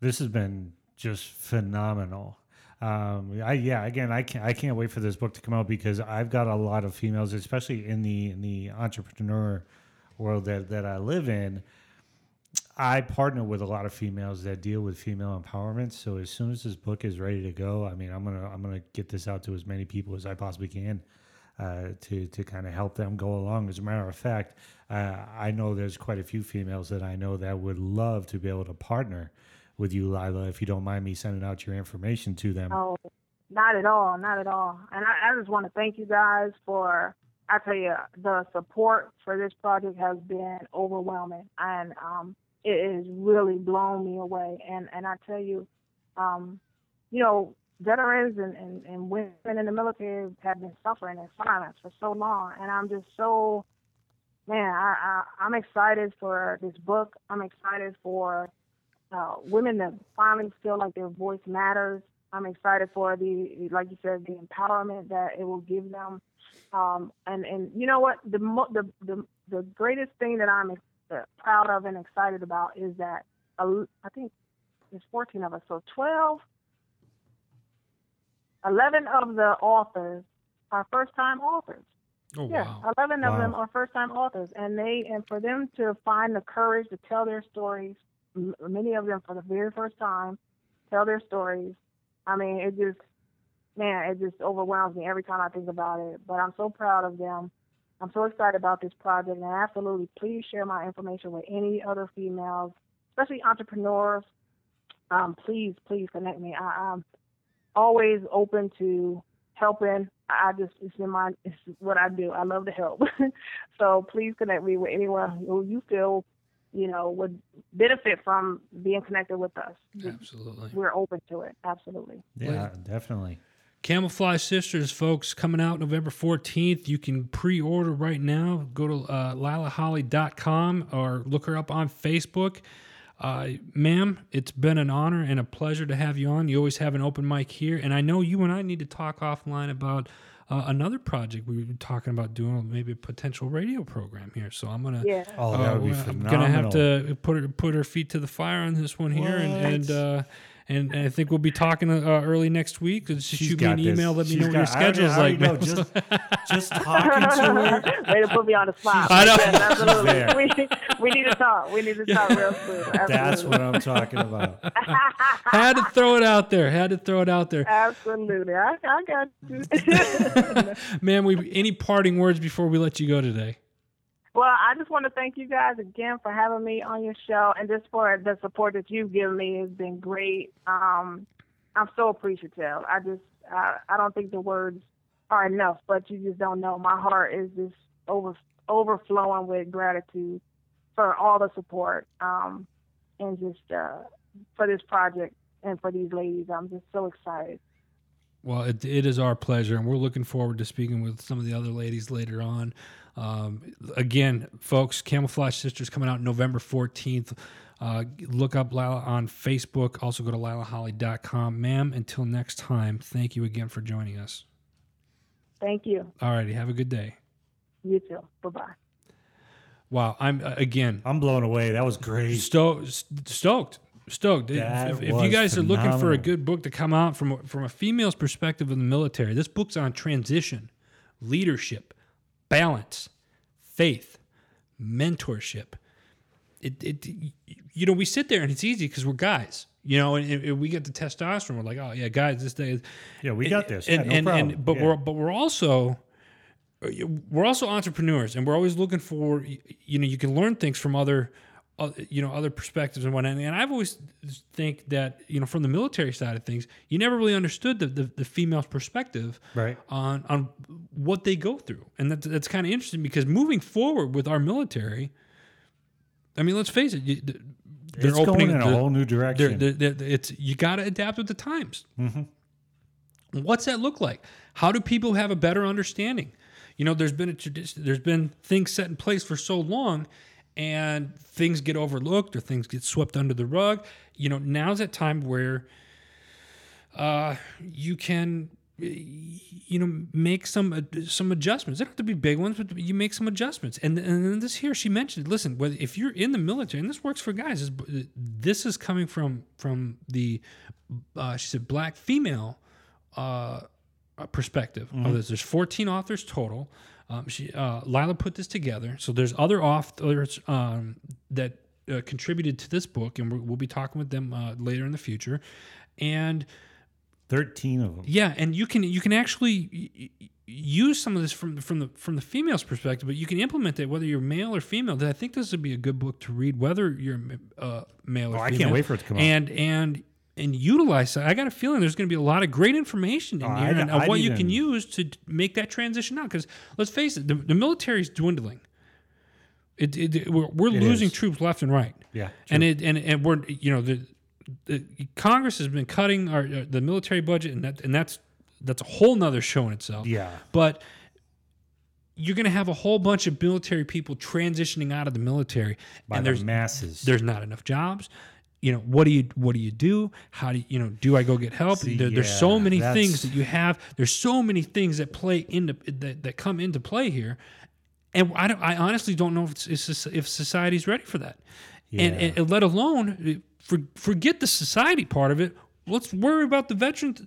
this has been just phenomenal. Um, I yeah, again, I can't I can't wait for this book to come out because I've got a lot of females, especially in the in the entrepreneur world that that I live in. I partner with a lot of females that deal with female empowerment. So as soon as this book is ready to go, I mean, I'm gonna I'm gonna get this out to as many people as I possibly can uh, to to kind of help them go along. As a matter of fact, uh, I know there's quite a few females that I know that would love to be able to partner with you, Lila. If you don't mind me sending out your information to them. Oh, not at all, not at all. And I, I just want to thank you guys for. I tell you, the support for this project has been overwhelming, and um, it has really blown me away. And and I tell you, um, you know, veterans and, and, and women in the military have been suffering in silence for so long, and I'm just so, man, I, I I'm excited for this book. I'm excited for uh, women that finally feel like their voice matters. I'm excited for the, like you said, the empowerment that it will give them. Um, and and you know what, the mo- the the the greatest thing that I'm uh, proud of and excited about is that uh, I think there's 14 of us, so 12, 11 of the authors are first-time authors. oh, Yeah, wow. 11 of them are first-time authors, and they and for them to find the courage to tell their stories, m- many of them for the very first time, tell their stories. I mean, it just, man, it just overwhelms me every time I think about it. But I'm so proud of them. I'm so excited about this project, and absolutely, please share my information with any other females, especially entrepreneurs. Um, please, please connect me. I, I'm always open to helping. I just it's in my it's what I do. I love to help. so please connect me with anyone who you feel, you know, would benefit from being connected with us. Absolutely. We're open to it. Absolutely. Yeah, definitely. Camouflaged Sisters, folks, coming out November 14th. You can pre order right now. Go to uh, lilaholley.com or look her up on Facebook. Uh, ma'am, it's been an honor and a pleasure to have you on. You always have an open mic here. And I know you and I need to talk offline about uh, another project we were talking about doing, maybe a potential radio program here. So I'm going to. Yeah. Oh, that would be I'm phenomenal. gonna have to put her put her feet to the fire on this one here, and and, uh, and and I think we'll be talking uh, early next week. Just She's shoot me an this. email. Let me She's know what your got- I already- I already like. know. man. Just, just talking to her. Way to put me on the spot. I know. Yes, absolutely. We, we need to talk. We need to talk real soon. That's what I'm talking about. Had to throw it out there. Had to throw it out there, Absolutely. I, I got you. man. We any parting words before we let you go today? Well, I just want to thank you guys again for having me on your show and just for the support that you've given me has been great. Um, I'm so appreciative. I just, I, I don't think the words are enough, but you just don't know. My heart is just over, overflowing with gratitude for all the support um, and just uh, for this project and for these ladies. I'm just so excited. Well, it, it is our pleasure, and we're looking forward to speaking with some of the other ladies later on. Um, again, folks, Camouflaged Sisters coming out November 14th. Uh, look up Lila on Facebook. Also go to lilaholley.com. Ma'am, until next time, thank you again for joining us. Thank you. All righty, have a good day. You too. Bye bye. Wow, I'm uh, again I'm blown away. That was great. sto- stoked. stoked. If, That if, if you was guys are looking for a good book to come out from from a female's perspective in the military, this book's on transition, leadership, balance, faith, mentorship. It, it you know we sit there and it's easy because we're guys, you know, and, and we get the testosterone. We're like, oh yeah, guys, this day. Is, yeah, we got this. Yeah, And, no and, problem. and but Yeah. we're but we're also we're also entrepreneurs and we're always looking for you know you can learn things from other you know other perspectives and whatnot and i've always think that you know from the military side of things you never really understood the, the, the female's perspective Right. on on what they go through and that's, that's kind of interesting because moving forward with our military i mean let's face it you, they're it's opening in a whole new direction. they're, they're- it's you got to adapt with the times. Mm-hmm. What's that look like? How do people have a better understanding? You know, there's been a tradition. There's been things set in place for so long, and things get overlooked or things get swept under the rug. You know, now's that time where uh, you can you know make some some adjustments. They don't have to be big ones, but you make some adjustments. And and then this here she mentioned, listen, whether if you're in the military, and this works for guys, is this is coming from from the uh, she said black female uh, perspective of this. There's 14 authors total. Um, she uh, Lila put this together. So there's other authors um, that uh, contributed to this book, and we'll be talking with them uh, later in the future. And Thirteen of them. yeah, and you can you can actually use some of this from from the from the female's perspective, but you can implement it whether you're male or female. I think this would be a good book to read, whether you're uh, male or Oh, I can't wait for it to come out. and and and utilize. I got a feeling there's going to be a lot of great information in Oh, here I'd- and of what you can use to make that transition out. Because let's face it, the, the military is dwindling. It, it, it- we're, we're It losing is. troops left and right Yeah. and it and and we're you know the, the Congress has been cutting our uh, the military budget, and that and that's that's a whole nother show in itself. Yeah. But you're going to have a whole bunch of military people transitioning out of the military, By and the there's masses. there's not enough jobs. You know what do you what do you do? How do you, you know do I go get help? See, there, there's so many that's- things that you have. There's so many things that play into that, that come into play here, and I don't, I honestly don't know if it's, if society's ready for that, and, Yeah. and let alone for, forget the society part of it. Let's worry about the veterans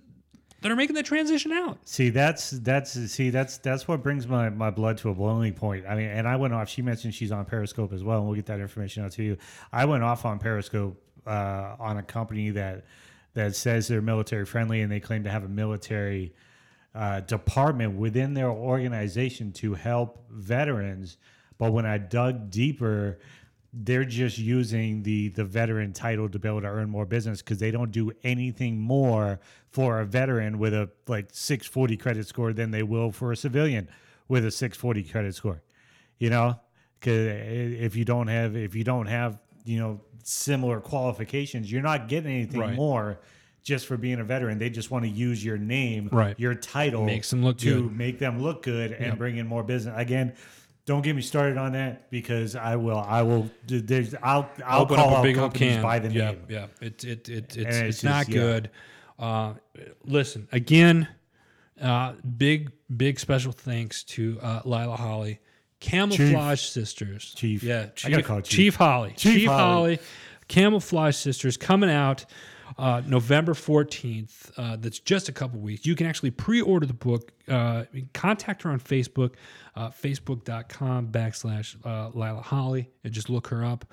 that are making that transition out. See, that's that's see that's that's what brings my, my blood to a boiling point. I mean, and I went off. She mentioned she's on Periscope as well, and we'll get that information out to you. I went off on Periscope uh, on a company that that says they're military friendly, and they claim to have a military uh, department within their organization to help veterans. But when I dug deeper, they're just using the the veteran title to be able to earn more business because they don't do anything more for a veteran with a like 640 credit score than they will for a civilian with a 640 credit score you know because if you don't have if you don't have you know similar qualifications you're not getting anything Right. more just for being a veteran they just want to use your name Right. your title Makes them look to good. make them look good and Yep. bring in more business again don't get me started on that because I will. I will. There's. I'll. I'll Open call up a big old companies can by the yeah, name. Yeah, it, it, it, it's, it's, it's not just- yeah. good. Uh, listen, again, uh, big, big special thanks to uh, Lila Holley, Camouflaged Sisters. Chief. Yeah, I gotta call it Chief. Chief. Holley. Chief Holley. Holley. Camouflaged Sisters coming out uh, November 14th. Uh, that's just a couple weeks. You can actually pre order the book. Uh, contact her on Facebook, uh, facebook.com backslash uh, Lila Holley, and just look her up.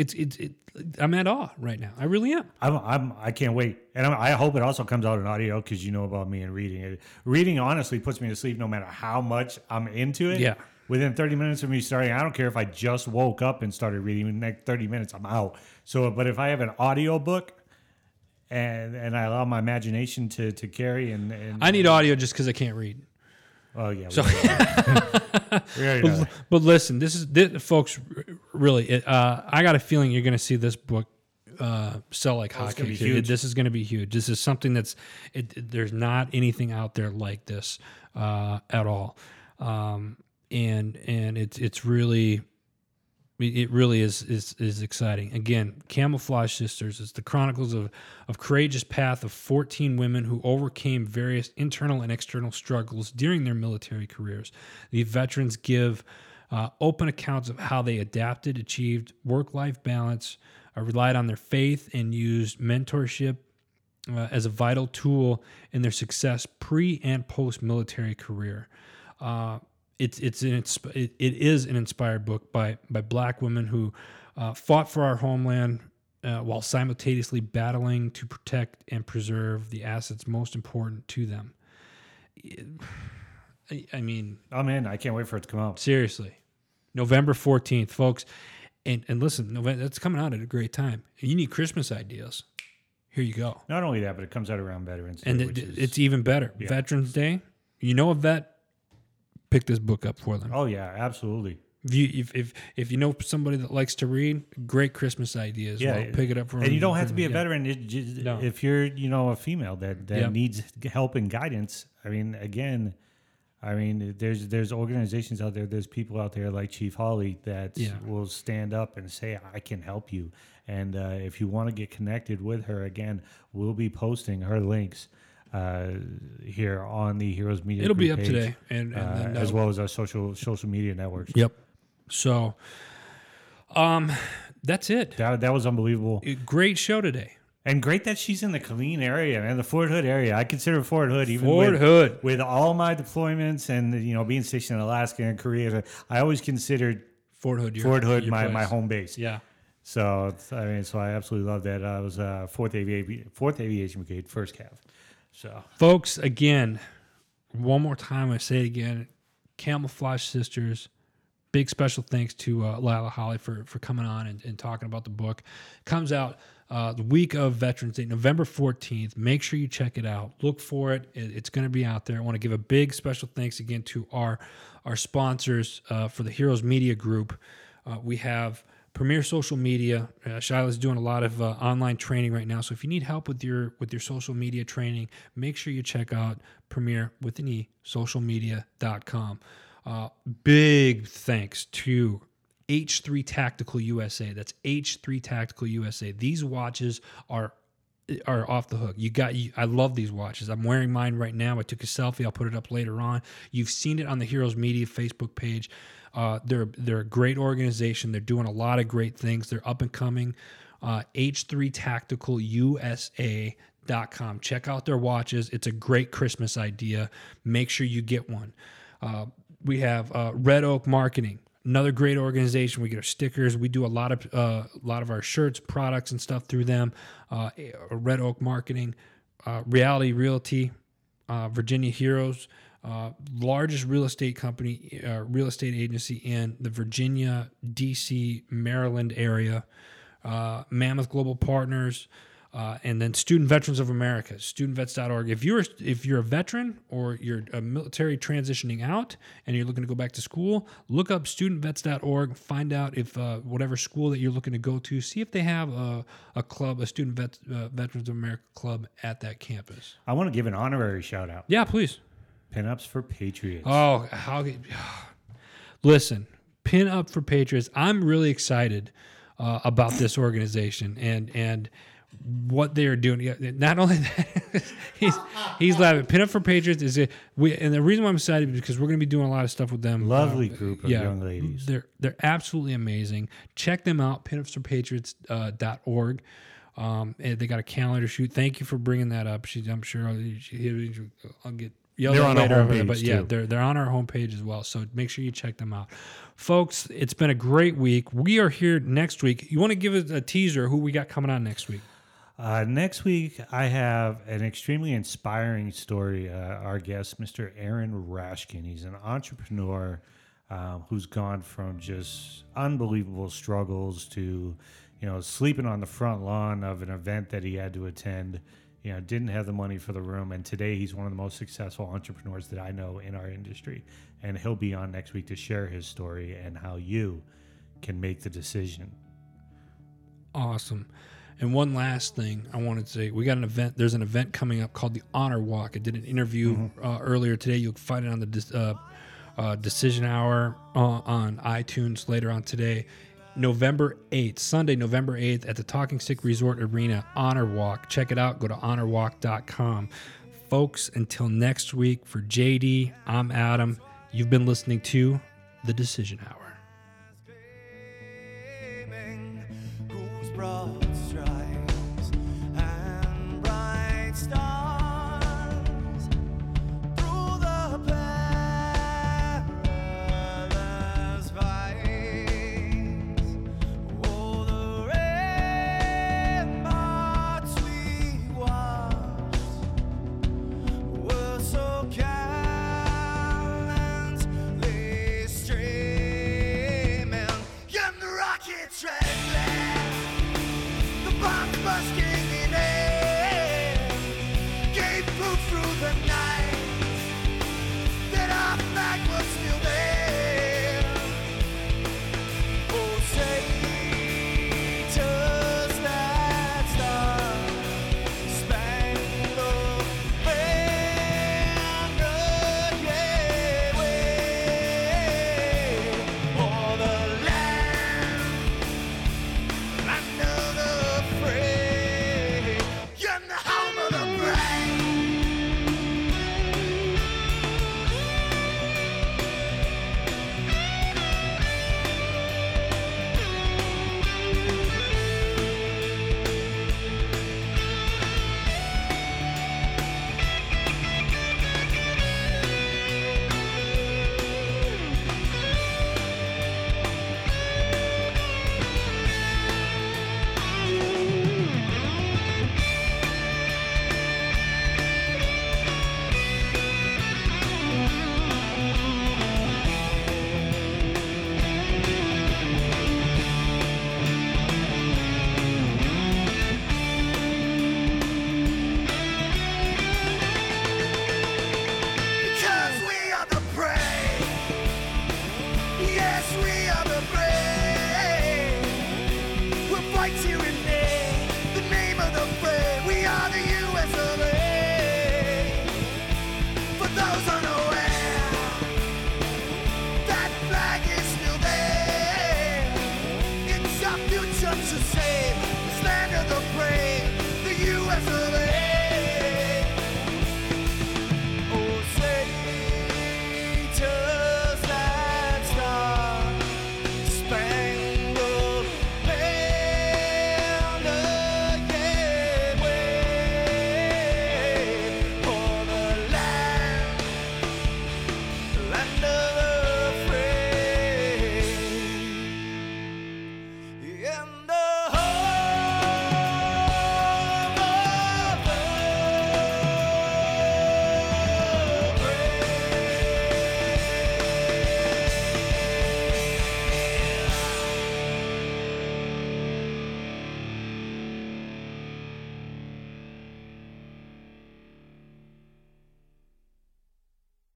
It's, it's, it, I'm at awe right now. I really am. I'm, I'm. I can't wait, and I'm, I hope it also comes out in audio because you know about me and reading it. Reading honestly puts me to sleep no matter how much I'm into it. Yeah. Within 30 minutes of me starting, I don't care if I just woke up and started reading. In the next 30 minutes, I'm out. So, but if I have an audio book. And, and I allow my imagination to, to carry and, and I need audio just because I can't read. Oh yeah So- we already know that. But listen, this is this, folks. Really, it, uh, I got a feeling you're going to see this book uh, sell like Oh, hotcakes. This is going to be huge. This is something that's it, it- there's not anything out there like this uh, at all, um, and and it's it's really. It really is, is is exciting. Again, Camouflaged Sisters is the chronicles of of courageous path of 14 women who overcame various internal and external struggles during their military careers. The veterans give uh, open accounts of how they adapted, achieved work life balance, uh, relied on their faith and used mentorship uh, as a vital tool in their success pre and post military career. It's it's an it, it is an inspired book by by black women who uh, fought for our homeland uh, while simultaneously battling to protect and preserve the assets most important to them. I, I mean, I'm in. I can't wait for it to come out. seriously, November fourteenth, folks. And and listen, November that's coming out at a great time. You need Christmas ideas. Here you go. Not only that, but it comes out around Veterans Day, and which it, is, it's even better. Veterans Day. You know a vet, pick this book up for them. oh yeah, absolutely. If you if, if if you know somebody that likes to read, great Christmas ideas. Yeah, well, pick it up for and them. And you don't have to be a veteran it just, No. if you're you know a female that that Yep. needs help and guidance i mean again i mean there's there's organizations out there there's people out there like chief holley that Yeah. will stand up and say i can help you and uh, if you want to get connected with her again we'll be posting her links uh, here on the heroes media It'll be up page, today, and, and uh, as uh, well as our social social media networks Yep. So, um, that's it. that, that was unbelievable Great show today. And great that she's in the Killeen area and the Fort Hood area. I consider Fort Hood even Fort with, Hood. with all my deployments and you know being stationed in Alaska and Korea. I always considered Fort Hood. Your, Fort Hood my, place. my home base. Yeah. So I mean, so I absolutely love that. I was uh, fourth aviation fourth aviation brigade, first cav. So Folks, again, one more time, I say it again Camouflaged Sisters. Big special thanks to uh, Lila Holley for, for coming on and, and talking about the book. Comes out uh, the week of Veterans Day, November 14th. Make sure you check it out. Look for it. It- it's going to be out there. I want to give a big special thanks again to our, our sponsors uh, for the Heroes Media Group. Uh, we have Premier Social Media. Uh, Shiloh's doing a lot of uh, online training right now. So if you need help with your with your social media training, make sure you check out Premier with an E social socialmedia.com. Uh, big thanks to H3 Tactical USA. That's H3 Tactical USA. These watches are are off the hook. You got you, I love these watches. I'm wearing mine right now. I took a selfie. I'll put it up later on. You've seen it on the Heroes Media Facebook page. Uh, they're they're a great organization. They're doing a lot of great things. They're up and coming. Uh, H3 Tactical USA dot com. Check out their watches. It's a great Christmas idea. Make sure you get one. Uh, we have uh, Red Oak Marketing, another great organization. We get our stickers. We do a lot of uh, a lot of our shirts, products, and stuff through them. Uh, Red Oak Marketing, uh, Reality Realty, uh, Virginia Heroes, uh, largest real estate company, uh, real estate agency in the Virginia, D.C., Maryland area. Uh, Mammoth Global Partners, uh, and then Student Veterans of America, studentvets.org. If you're if you're a veteran or you're a military transitioning out and you're looking to go back to school, look up studentvets.org. Find out if uh, whatever school that you're looking to go to, see if they have a, a club, a Student Vets, uh, Veterans of America club at that campus. I want to give an honorary shout out. Yeah, please. Pinups for Patriots. Oh, how listen, pin up for Patriots. I'm really excited uh, about this organization and and what they are doing. Not only that, he's he's laughing. Pin up for Patriots is it? we, and the reason why I'm excited is because we're going to be doing a lot of stuff with them. Lovely Uh, group of young ladies. They're they're absolutely amazing. Check them out. Pinupsforpatriots.org. Uh, dot org. um, and they got a calendar shoot. Thank you for bringing that up. She, I'm sure I'll, she, I'll get They're on our later, there, homepage, but yeah, too. they're they're on our homepage as well. So make sure you check them out, folks. It's been a great week. We are here next week. You want to give us a teaser who we got coming on next week? Uh, next week, I have an extremely inspiring story. Uh, our guest, Mr. Aaron Rashkin, he's an entrepreneur um, who's gone from just unbelievable struggles to, you know, sleeping on the front lawn of an event that he had to attend. You know, didn't have the money for the room, and today he's one of the most successful entrepreneurs that I know in our industry. And he'll be on next week to share his story and how you can make the decision. Awesome. And one last thing I wanted to say, we got an event. There's an event coming up called the Honor Walk. I did an interview uh, earlier today. You'll find it on the uh, uh, Decision Hour uh, on iTunes later on today. November 8th, Sunday, November 8th at the Talking Stick Resort Arena, Honor Walk. Check it out. Go to honorwalk.com. Folks, until next week, for JD, I'm Adam. You've been listening to The Decision Hour.